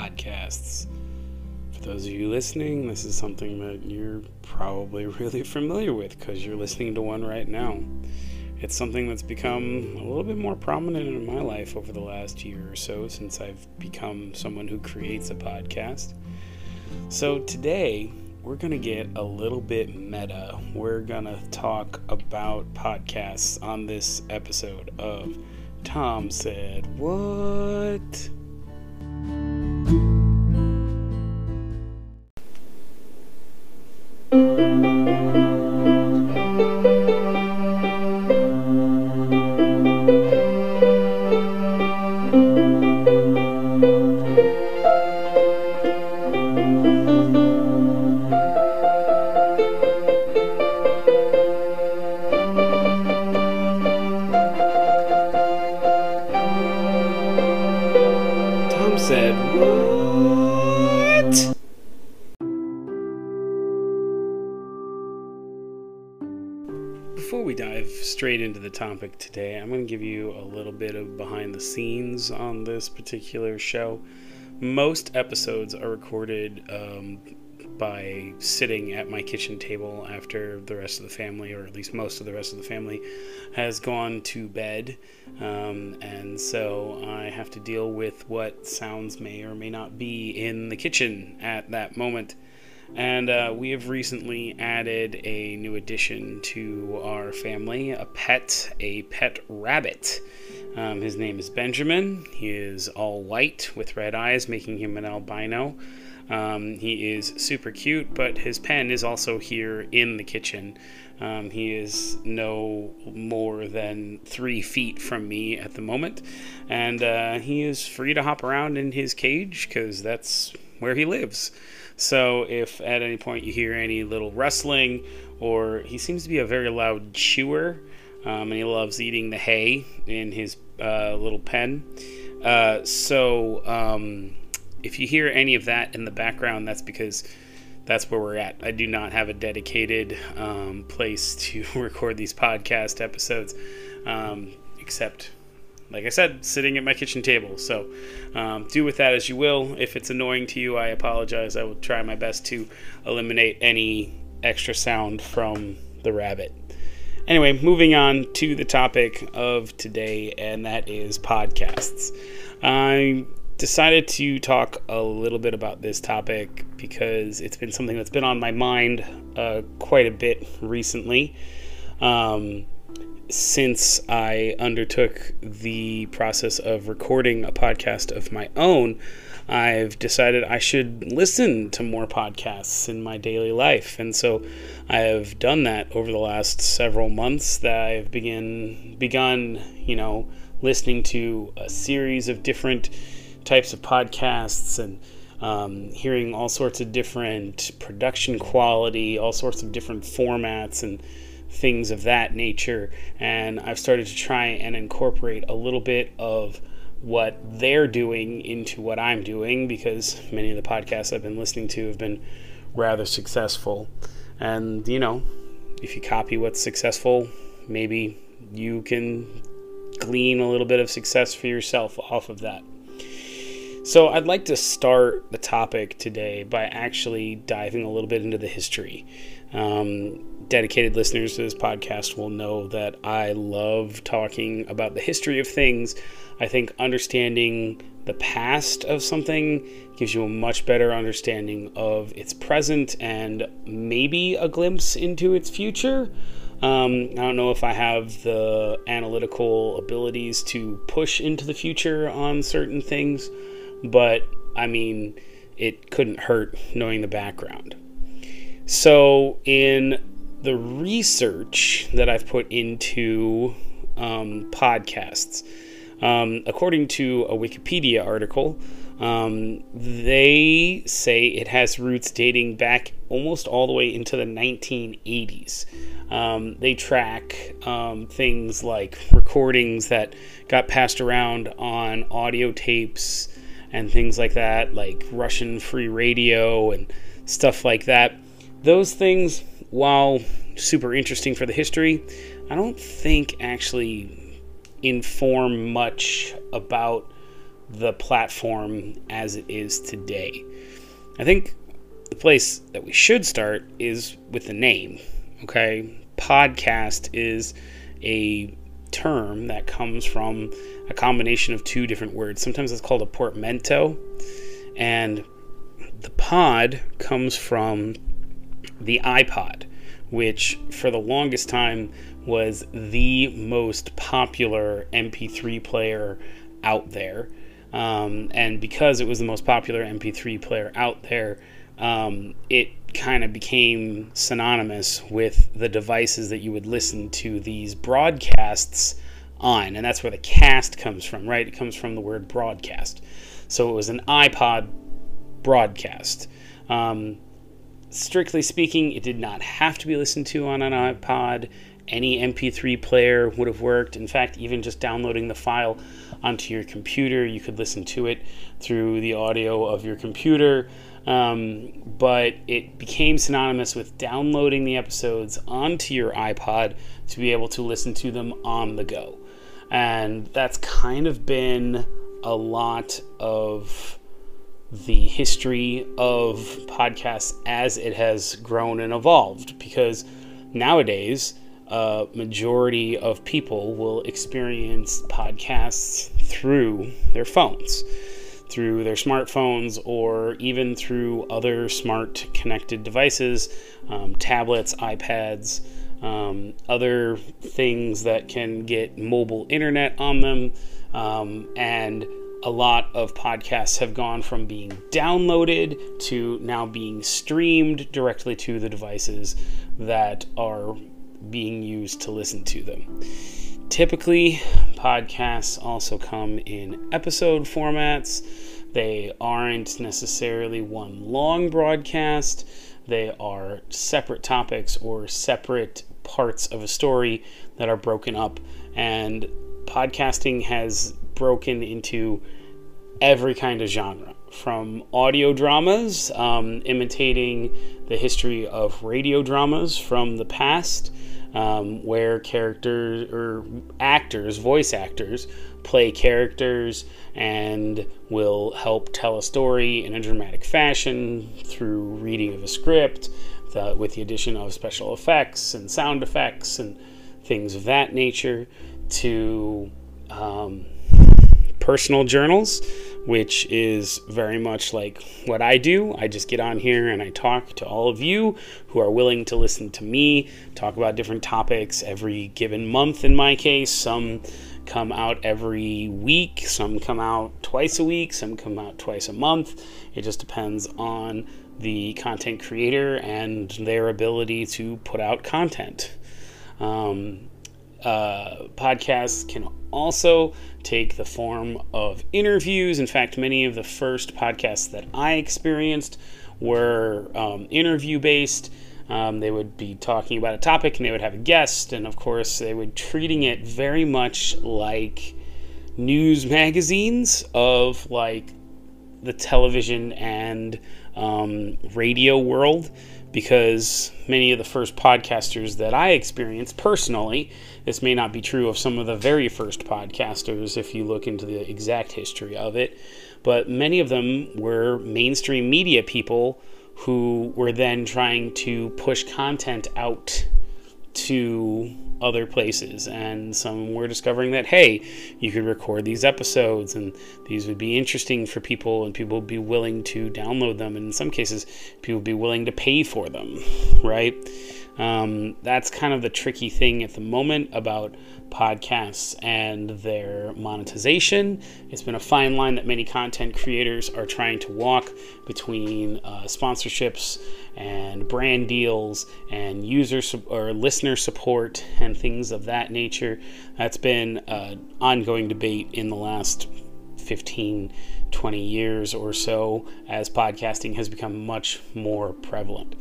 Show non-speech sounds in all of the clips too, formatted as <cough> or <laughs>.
podcasts. For those of you listening, this is something that you're probably <laughs> really familiar with because you're listening to one right now. It's something that's become a little bit more prominent in my life over the last year or so since I've become someone who creates a podcast. So today, we're going to get a little bit meta. We're going to talk about podcasts on this episode of Tom Said What? Straight into the topic today, I'm going to give you a little bit of behind the scenes on this particular show. Most episodes are recorded um, by sitting at my kitchen table after the rest of the family, or at least most of the rest of the family, has gone to bed. Um, and so I have to deal with what sounds may or may not be in the kitchen at that moment. And uh, we have recently added a new addition to our family a pet, a pet rabbit. Um, his name is Benjamin. He is all white with red eyes, making him an albino. Um, he is super cute, but his pen is also here in the kitchen. Um, he is no more than three feet from me at the moment, and uh, he is free to hop around in his cage because that's where he lives. So if at any point you hear any little rustling, or he seems to be a very loud chewer, um, and he loves eating the hay in his uh, little pen. Uh, so um, if you hear any of that in the background, that's because that's where we're at. I do not have a dedicated um, place to <laughs> record these podcast episodes, um, except, like I said, sitting at my kitchen table. So um, do with that as you will. If it's annoying to you, I apologize. I will try my best to eliminate any extra sound from the rabbit. Anyway, moving on to the topic of today, and that is podcasts. I decided to talk a little bit about this topic because it's been something that's been on my mind uh, quite a bit recently. Um, since I undertook the process of recording a podcast of my own, I've decided I should listen to more podcasts in my daily life. And so I have done that over the last several months that I've begin begun, you know, listening to a series of different types of podcasts and um, hearing all sorts of different production quality, all sorts of different formats and things of that nature. And I've started to try and incorporate a little bit of what they're doing into what I'm doing because many of the podcasts I've been listening to have been rather successful. And, you know, if you copy what's successful, maybe you can glean a little bit of success for yourself off of that. So, I'd like to start the topic today by actually diving a little bit into the history. Um, dedicated listeners to this podcast will know that I love talking about the history of things. I think understanding the past of something gives you a much better understanding of its present and maybe a glimpse into its future. Um, I don't know if I have the analytical abilities to push into the future on certain things, but I mean, it couldn't hurt knowing the background. So, in the research that I've put into um, podcasts, um, according to a Wikipedia article, um, they say it has roots dating back almost all the way into the 1980s. Um, they track um, things like recordings that got passed around on audio tapes and things like that, like Russian free radio and stuff like that. Those things, while super interesting for the history, I don't think actually inform much about the platform as it is today. I think the place that we should start is with the name. Okay, podcast is a term that comes from a combination of two different words. Sometimes it's called a portmanteau, and the pod comes from the iPod, which for the longest time was the most popular MP3 player out there. Um, and because it was the most popular MP3 player out there, um, it kind of became synonymous with the devices that you would listen to these broadcasts on. And that's where the cast comes from, right? It comes from the word broadcast. So it was an iPod broadcast. Um, strictly speaking, it did not have to be listened to on an iPod. Any MP3 player would have worked. In fact, even just downloading the file onto your computer, you could listen to it through the audio of your computer. Um, but it became synonymous with downloading the episodes onto your iPod to be able to listen to them on the go. And that's kind of been a lot of the history of podcasts as it has grown and evolved because nowadays a majority of people will experience podcasts through their phones through their smartphones or even through other smart connected devices um, tablets ipads um, other things that can get mobile internet on them um, and a lot of podcasts have gone from being downloaded to now being streamed directly to the devices that are being used to listen to them. Typically, podcasts also come in episode formats. They aren't necessarily one long broadcast, they are separate topics or separate parts of a story that are broken up. And podcasting has broken into every kind of genre from audio dramas, um, imitating the history of radio dramas from the past, um, where characters or actors, voice actors, play characters and will help tell a story in a dramatic fashion through reading of a script, the, with the addition of special effects and sound effects and things of that nature, to um, personal journals, which is very much like what I do. I just get on here and I talk to all of you who are willing to listen to me talk about different topics every given month, in my case. Some come out every week, some come out twice a week, some come out twice a month. It just depends on the content creator and their ability to put out content. Um, uh, podcasts can also take the form of interviews. In fact, many of the first podcasts that I experienced were um, interview based. Um, they would be talking about a topic and they would have a guest, and of course, they would treating it very much like news magazines of like the television and um, radio world because many of the first podcasters that I experienced personally, this may not be true of some of the very first podcasters if you look into the exact history of it, but many of them were mainstream media people who were then trying to push content out to other places. And some were discovering that hey you could record these episodes and these would be interesting for people and people would be willing to download them. And in some cases people would be willing to pay for them right um, that's kind of the tricky thing at the moment about podcasts and their monetization. It's been a fine line that many content creators are trying to walk between uh, sponsorships and brand deals and user su- or listener support and things of that nature. That's been an ongoing debate in the last 15, 20 years or so as podcasting has become much more prevalent.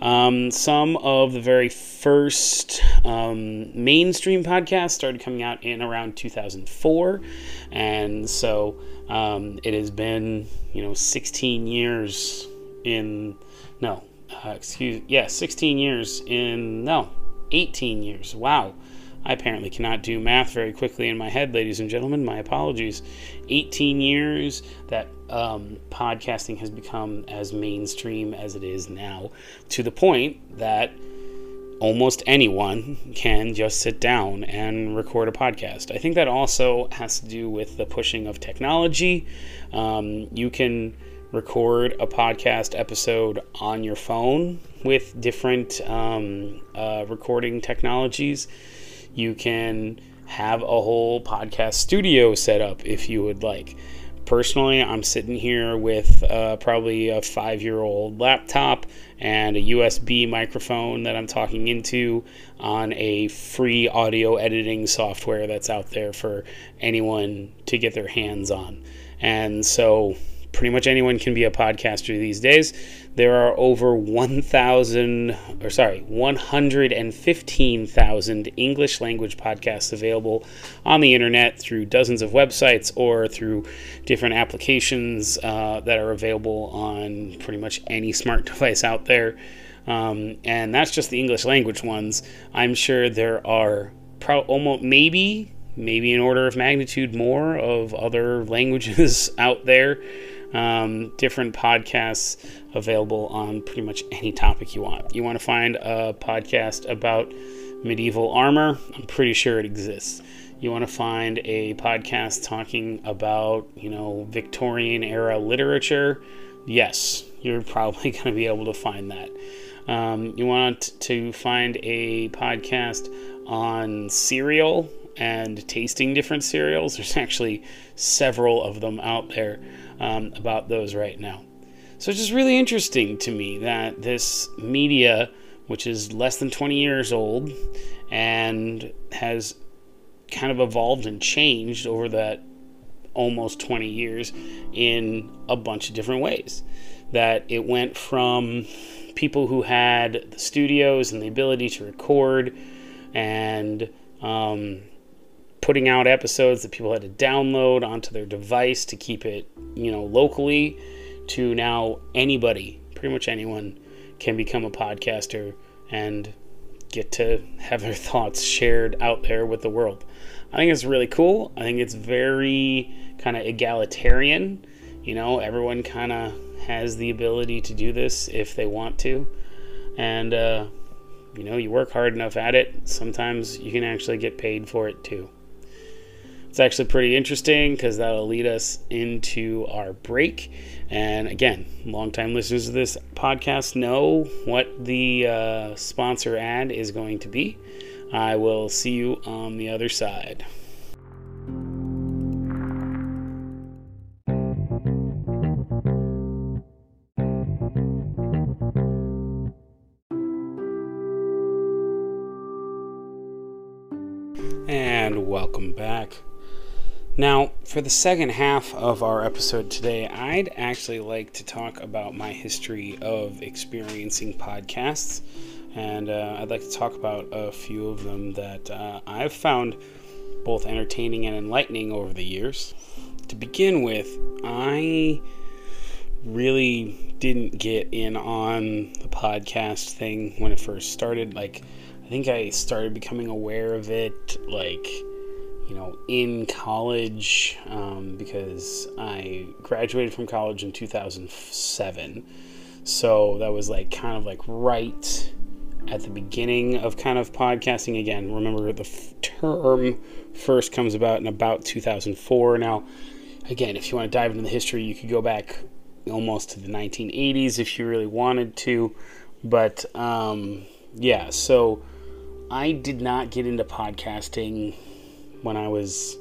Um, some of the very first um, mainstream podcasts started coming out in around 2004, and so um, it has been you know 16 years in no uh, excuse yeah 16 years in no 18 years. Wow I apparently cannot do math very quickly in my head, ladies and gentlemen. My apologies. 18 years that um, podcasting has become as mainstream as it is now, to the point that almost anyone can just sit down and record a podcast. I think that also has to do with the pushing of technology. Um, you can record a podcast episode on your phone with different um, uh, recording technologies. You can have a whole podcast studio set up if you would like. Personally, I'm sitting here with uh, probably a five year old laptop and a USB microphone that I'm talking into on a free audio editing software that's out there for anyone to get their hands on. And so pretty much anyone can be a podcaster these days. There are over 1,000, or sorry, 115,000 English language podcasts available on the internet through dozens of websites or through different applications uh, that are available on pretty much any smart <laughs> device out there. Um, and that's just the English language ones. I'm sure there are pro- almost maybe maybe an order of magnitude more of other languages <laughs> out there um, different podcasts available on pretty much any topic you want. You want to find a podcast about medieval armor? I'm pretty sure it exists. You want to find a podcast talking about, you know, Victorian era literature? Yes, you're <laughs> probably going to be able to find that. Um, you want to find a podcast on cereal and tasting different cereals? There's actually several of them out there um, about those right now. So it's just really interesting to me that this media, which is less than 20 years old and has kind of evolved and changed over that almost 20 years in a bunch of different ways. That it went from people who had the studios and the ability to record and um, putting out episodes that people had to download onto their device to keep it, you know, locally to now anybody, pretty much anyone can become a podcaster and get to have their <laughs> thoughts shared out there with the world. I think it's really cool. I think it's very kind of egalitarian. You know, everyone kind of has the ability to do this if they want to. And, uh, you know, you work hard enough at it, sometimes you can actually get paid for it too. It's actually pretty interesting because that'll lead us into our break. And again, longtime listeners of this podcast know what the uh, sponsor ad is going to be. I will see you on the other side. For the second half of our episode today, I'd actually like to talk about my history of experiencing podcasts. And uh, I'd like to talk about a few of them that uh, I've found both entertaining and enlightening over the years. To begin with, I really didn't get in on the podcast thing when it first started. Like, I think I started becoming aware of it, like, you know, in college um, because I graduated from college in 2007. So that was like kind of like right at the beginning of kind of podcasting again. Remember, the f- term first comes about in about 2004. Now, again, if you want to dive into the history, you could go back almost to the 1980s if you really wanted to. But um, yeah, so I did not get into podcasting when I was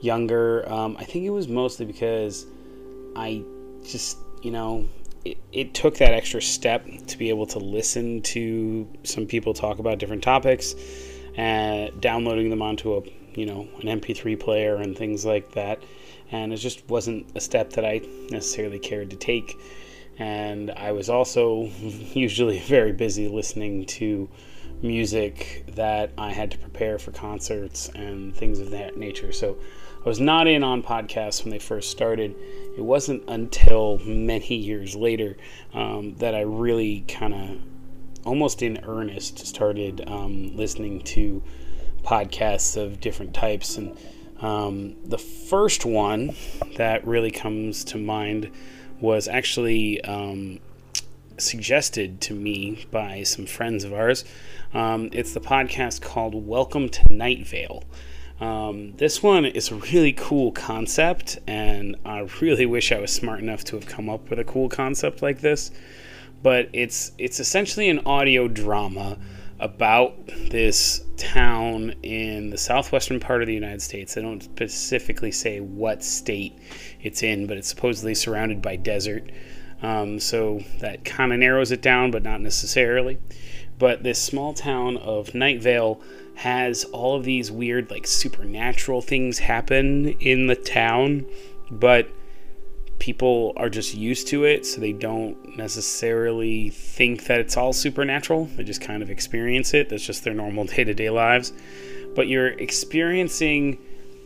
younger. Um, I think it was mostly because I just, you know, it, it took that extra step to be able to listen to some people talk about different topics and downloading them onto a, you know, an MP3 player and things like that. And it just wasn't a step that I necessarily cared to take. And I was also <laughs> usually very busy listening to music that I had to prepare for concerts and things of that nature. So I was not in on podcasts when they first started. It wasn't until many years later um, that I really kind of, almost in earnest, started um, listening to podcasts of different types. And um, the first one that really comes to mind was actually um, suggested to me by some friends of ours. Um, it's the podcast called Welcome to Night Vale. Um, this one is a really cool concept, and I really wish I was smart enough to have come up with a cool concept like this. But it's it's essentially an audio drama about this town in the southwestern part of the United States. They don't specifically say what state it's in, but it's supposedly surrounded by desert. Um, so that kind of narrows it down, but not necessarily. But this small town of Night Vale has all of these weird, like, supernatural things happen in the town, but people are just used to it, so they don't necessarily think that it's all supernatural. They just kind of experience it. That's just their normal day to day lives. But you're experiencing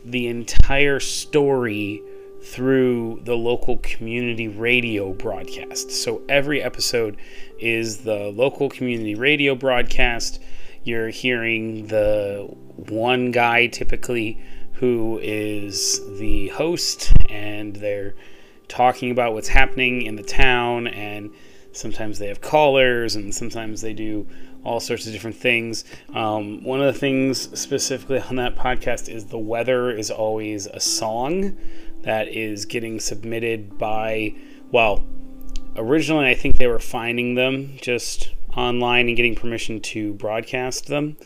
the entire story through the local community radio broadcast. So every episode is the local community radio broadcast. You're hearing the one guy typically who is the host, and they're talking about what's happening in the town. And sometimes they have callers, and sometimes they do all sorts of different things. Um, one of the things specifically on that podcast is the weather is always a song that is getting submitted by, well, originally I think they were finding them just online and getting permission to broadcast them.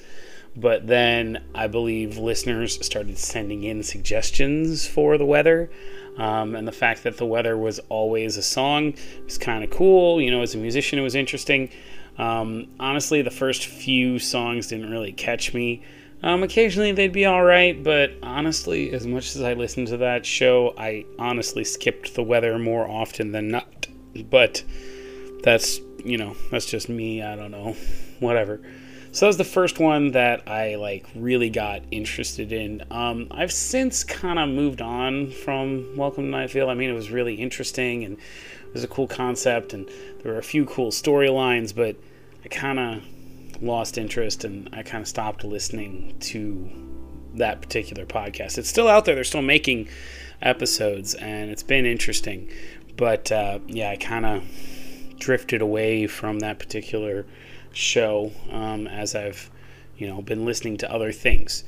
But then I believe listeners started sending in suggestions for the weather. Um, and the fact that the weather was always a song was kind of cool. You know, as a musician, it was interesting. Um, honestly, the first few songs didn't really catch me. Um, occasionally they'd be all right, but honestly, as much as I listened to that show, I honestly skipped the weather more often than not. But that's, you know, that's just me. I don't know. Whatever. So that was the first one that I like really got interested in. Um, I've since kind of moved on from Welcome to Night. I mean, it was really interesting and it was a cool concept, and there were a few cool storylines, but I kind of lost interest and I kind of stopped listening to that particular podcast. It's still out there, they're still making episodes, and it's been interesting. But uh, yeah, I kind of drifted away from that particular show um, as I've you know been listening to other things.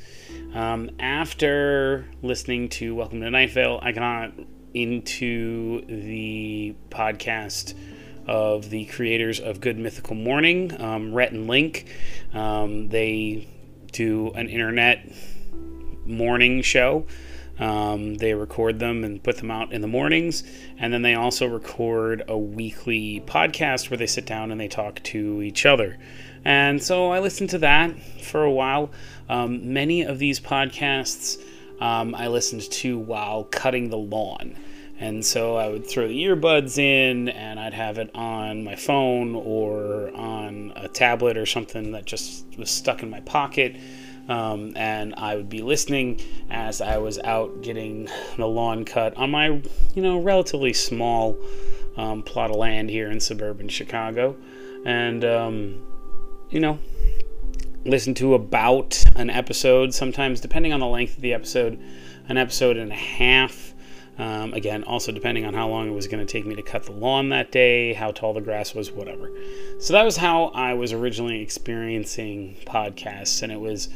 Um, after listening to Welcome to Night Vale, I got into the podcast of the creators of Good Mythical Morning, um, Rhett and Link. Um, they do an internet morning show. Um, they record them and put them out in the mornings. And then they also record a weekly podcast where they sit down and they talk to each other. And so I listened to that for a while. Um, many of these podcasts um, I listened to while cutting the lawn. And so I would throw the earbuds in and I'd have it on my phone or on a tablet or something that just was stuck in my pocket. Um, and I would be listening as I was out getting the lawn cut on my, you know, relatively small um, plot of land here in suburban Chicago. And, um, you know, listen to about an episode, sometimes depending on the length of the episode, an episode and a half um, again, also depending on how long it was going to take me to cut the lawn that day, how tall the grass was, whatever. So that was how I was originally experiencing podcasts, and it was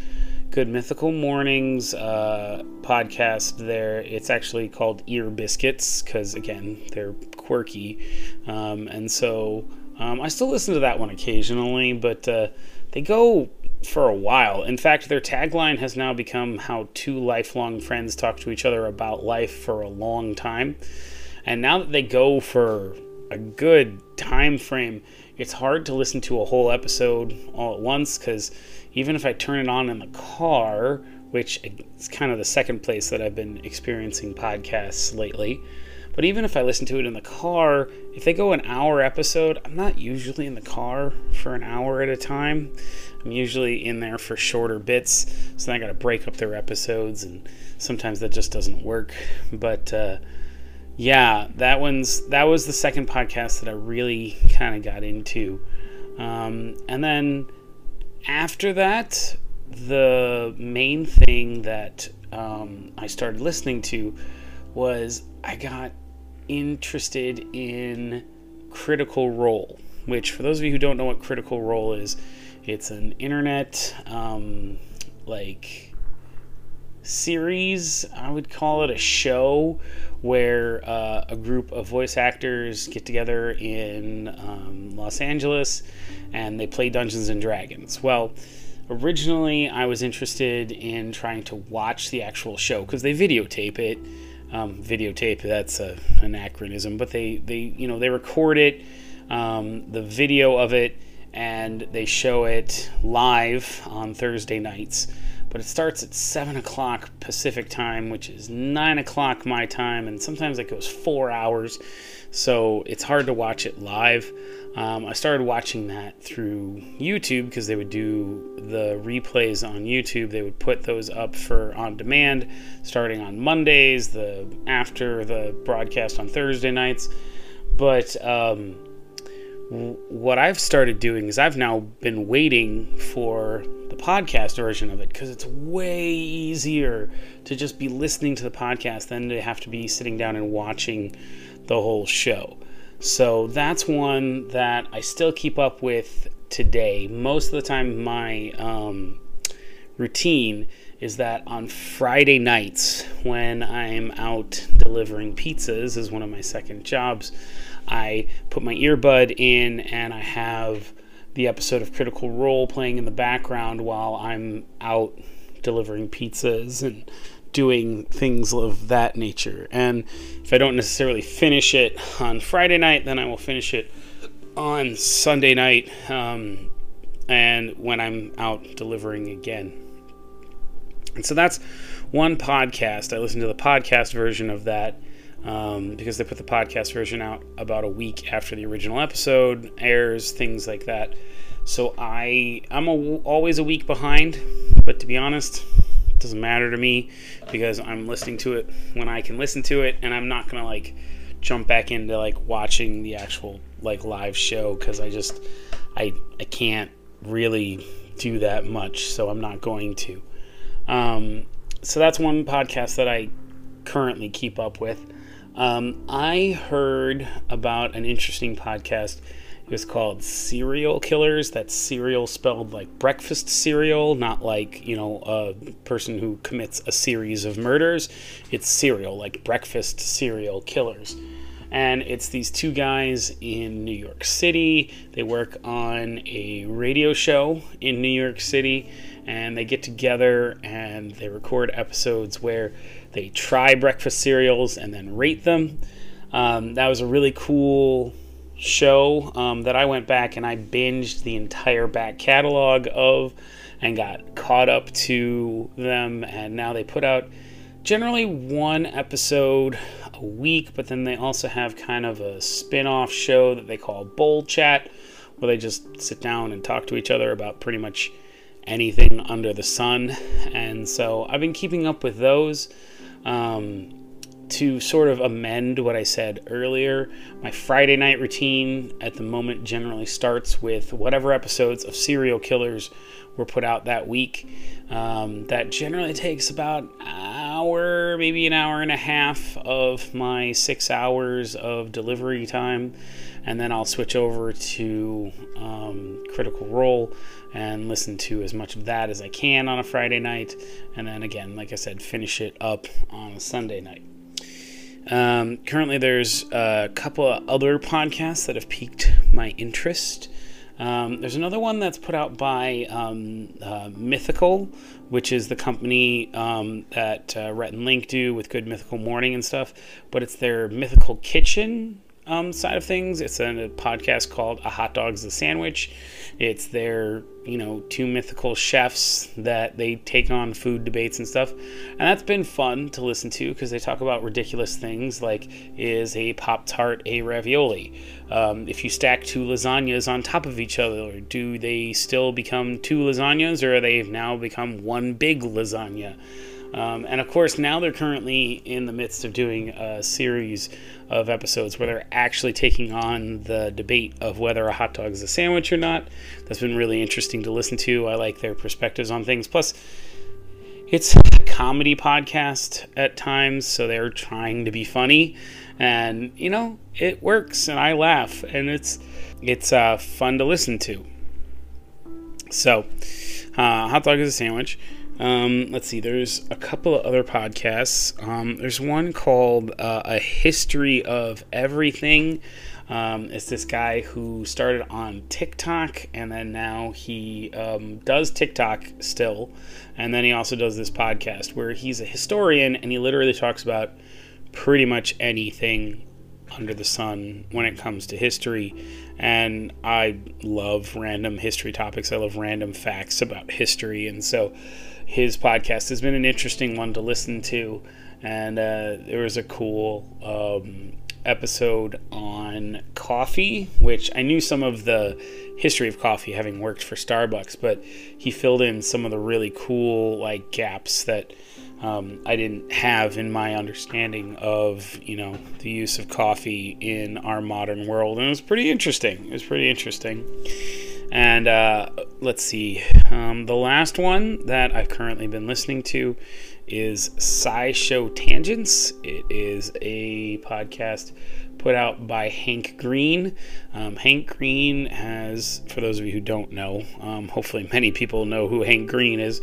Good Mythical Mornings uh, podcast. There, it's actually called Ear Biscuits because again, they're quirky, um, and so um, I still listen to that one occasionally, but uh, they go for a while. In fact, their tagline has now become how two lifelong friends talk to each other about life for a long time. And now that they go for a good time frame, it's hard to listen to a whole episode all at once because even if I turn it on in the car, which is kind of the second place that I've been experiencing podcasts lately, but even if I listen to it in the car, if they go an hour episode, I'm not usually in the car for an hour at a time. I'm usually in there for shorter bits, so then I got to break up their episodes, and sometimes that just doesn't work. But uh, yeah, that one's that was the second podcast that I really kind of got into, um, and then after that, the main thing that um, I started listening to was I got interested in Critical Role, which, for those of you who don't know what Critical Role is, it's an internet um, like series. I would call it a show where uh, a group of voice actors get together in um, Los Angeles and they play Dungeons and Dragons. Well, originally I was interested in trying to watch the actual show because they videotape it. Um, videotape that's a anachronism, but they they you know they record it, um, the video of it, and they show it live on Thursday nights. But it starts at seven o'clock Pacific time, which is nine o'clock my time, and sometimes it goes four hours, so it's hard to watch it live. Um, I started watching that through YouTube because they would do the replays on YouTube. They would put those up for on demand starting on Mondays, the after the broadcast on Thursday nights. But um, what I've started doing is I've now been waiting for the podcast version of it because it's way easier to just be listening to the podcast than to have to be sitting down and watching the whole show. So that's one that I still keep up with today. Most of the time, my um, routine is that on Friday nights, when I'm out delivering pizzas, is one of my second jobs, I put my earbud in and I have the episode of Critical Role playing in the background while I'm out delivering pizzas and doing things of that nature. And if I don't necessarily finish it on Friday night, then I will finish it on Sunday night um, and when I'm out delivering again. And so that's one podcast. I listen to the podcast version of that um, because they put the podcast version out about a week after the original episode airs, things like that. So I I'm a, always a week behind, but to be honest, it doesn't matter to me because I'm listening to it when I can listen to it, and I'm not gonna like jump back into like watching the actual like live show because I just I I can't really do that much, so I'm not going to. Um, so that's one podcast that I currently keep up with. Um, I heard about an interesting podcast it was called Serial Killers. That's cereal spelled like breakfast cereal, not like, you know, a person who commits a series of murders. It's cereal, like breakfast serial killers. And it's these two guys in New York City. They work on a radio show in New York City, and they get together and they record episodes where they try breakfast cereals and then rate them. Um, that was a really cool show um, that I went back and I binged the entire back catalog of and got caught up to them. And now they put out generally one episode a week, but then they also have kind of a spin off show that they call Bowl Chat, where they just sit down and talk to each other about pretty much anything under the sun. And so I've been keeping up with those. Um, to sort of amend what I said earlier, my Friday night routine at the moment generally starts with whatever episodes of Serial Killers were put out that week. Um, that generally takes about an hour, maybe an hour and a half of my six hours of delivery time. And then I'll switch over to um, Critical Role and listen to as much of that as I can on a Friday night. And then again, like I said, finish it up on a Sunday night. Um, currently, there's a couple of other podcasts that have piqued my interest. Um, there's another one that's put out by um, uh, Mythical, which is the company um, that uh, Rhett and Link do with Good Mythical Morning and stuff. But it's their Mythical Kitchen um, side of things. It's a, podcast called A Hot Dog's a Sandwich. It's their, you know, two mythical chefs that they take on food debates and stuff. And that's been fun to listen to because they talk about ridiculous things like is a Pop Tart a ravioli? Um, if you stack two lasagnas on top of each other, do they still become two lasagnas or are they now become one big lasagna? Um, and of course, now they're currently in the midst of doing a series of episodes where they're actually taking on the debate of whether a hot dog is a sandwich or not. That's been really interesting to listen to. I like their perspectives on things. Plus, it's a comedy podcast at times, so they're trying to be funny, and you know it works, and I laugh, and it's it's uh, fun to listen to. So, uh, hot dog is a sandwich. Um, let's see, there's a couple of other podcasts. Um, there's one called uh, A History of Everything. Um, it's this guy who started on TikTok and then now he um, does TikTok still. And then he also does this podcast where he's a historian and he literally talks about pretty much anything under the sun when it comes to history. And I love random history topics, I love random facts about history. And so his podcast has been an interesting one to listen to. And uh, there was a cool um, episode on coffee, which I knew some of the history of coffee having worked for Starbucks, but he filled in some of the really cool like gaps that um, I didn't have in my understanding of you know the use of coffee in our modern world, and it was pretty interesting. It was pretty interesting. And uh, let's see, um, the last one that I've currently been listening to is SciShow Tangents. It is a podcast put out by Hank Green. Um, Hank Green has, for those of you who don't know, um, hopefully many people know who Hank Green is,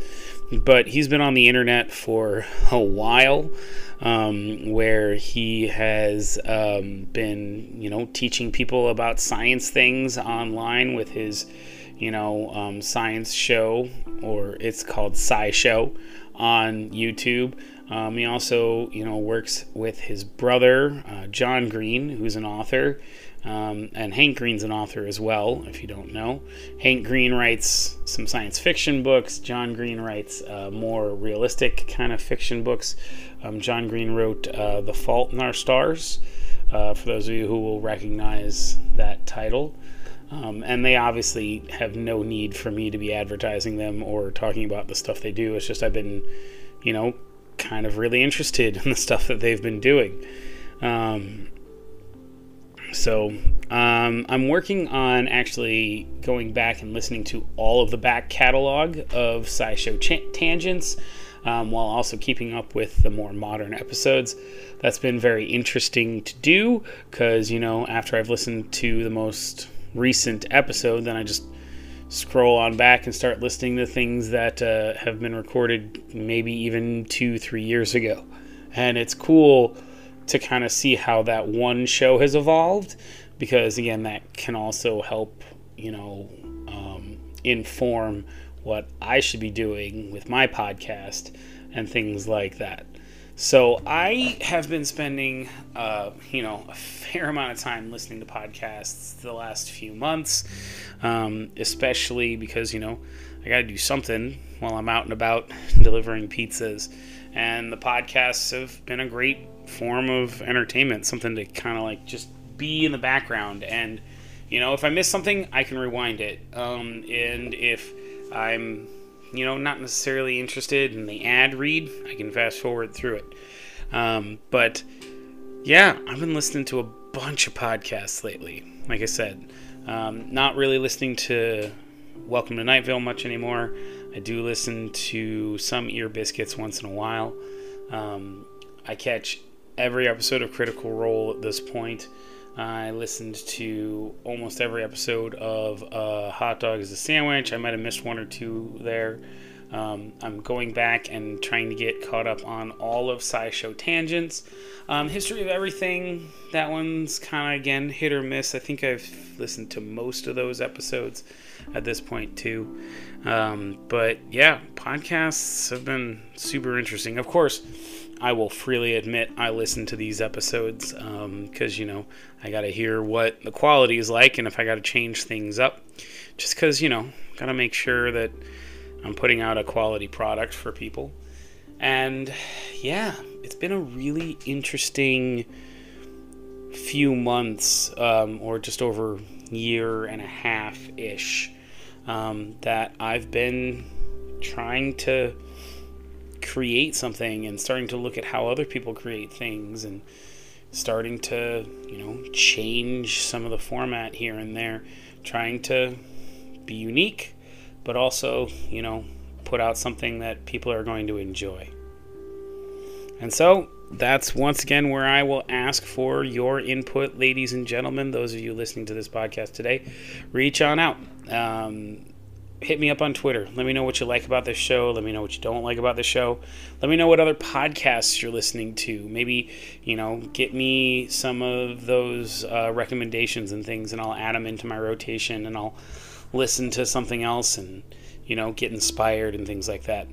but he's been on the internet for a while. Um, where he has um, been, you know, teaching people about science things online with his, you know, um, science show, or it's called SciShow on YouTube. Um, he also, you know, works with his brother, uh, John Green, who's an author, um, and Hank Green's an author as well, if you don't know. Hank Green writes some science fiction books. John Green writes uh, more realistic kind of fiction books. Um, John Green wrote uh, The Fault in Our Stars, uh, for those of you who will recognize that title. Um, and they obviously have no need for me to be advertising them or talking about the stuff they do. It's just I've been, you know, kind of really interested <laughs> in the stuff that they've been doing. Um, so um, I'm working on actually going back and listening to all of the back catalog of SciShow Ch- Tangents. Um, while also keeping up with the more modern episodes. That's been very interesting to do because, you know, after I've listened to the most recent episode, then I just scroll on back and start listening to things that uh, have been recorded maybe even two, three years ago. And it's cool to kind of see how that one show has evolved because, again, that can also help, you know, um, inform what I should be doing with my podcast and things like that. So I have been spending, uh, you know, a fair amount of time listening to podcasts the last few months, um, especially because you know I got to do something while I'm out and about <laughs> delivering pizzas, and the podcasts have been a great form of entertainment, something to kind of like just be in the background, and you know, if I miss something, I can rewind it, um, and if I'm you know, not necessarily interested in the ad read, I can fast forward through it. Um, but yeah, I've been listening to a bunch of podcasts lately. Like I said, um, not really listening to Welcome to Night Vale much anymore. I do listen to some Ear Biscuits once in a while. Um, I catch every episode of Critical Role at this point. I listened to almost every episode of uh, Hot Dog is a Sandwich. I might have missed one or two there. Um, I'm going back and trying to get caught up on all of SciShow Tangents. Um, History of Everything, that one's kind of, again, hit or miss. I think I've listened to most of those episodes at this point, too. Um, but yeah, podcasts have been super interesting. Of course, I will freely admit I listen to these episodes because, um, you know, I got to hear what the quality is like and if I got to change things up. Just because, you know, got to make sure that I'm putting out a quality product for people. And yeah, it's been a really interesting few months um, or just over year and a half ish um, that I've been trying to create something and starting to look at how other people create things and starting to, you know, change some of the format here and there, trying to be unique, but also, you know, put out something that people are going to enjoy. And so that's once again where I will ask for your input, ladies and gentlemen. Those of you listening to this podcast today, reach on out. Um, hit me up on Twitter. Let me know what you like about this show. Let me know what you don't like about the show. Let me know what other podcasts you're listening to. Maybe, you know, get me some of those uh, recommendations and things, and I'll add them into my rotation and I'll listen to something else and, you know, get inspired and things like that.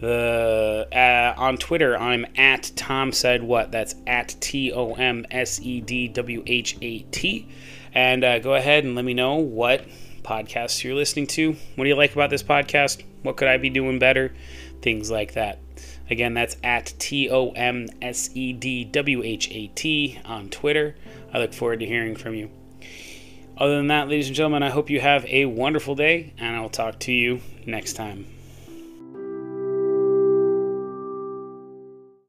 The uh, on Twitter, I'm at TomSedWhat. That's at T O M S E D W H A T. And uh, go ahead and let me know what podcasts you're listening to. What do you like about this podcast? What could I be doing better? Things like that. Again, that's at T O M S E D W H A T on Twitter. I look forward to hearing from you. Other than that, ladies and gentlemen, I hope you have a wonderful day, and I'll talk to you next time.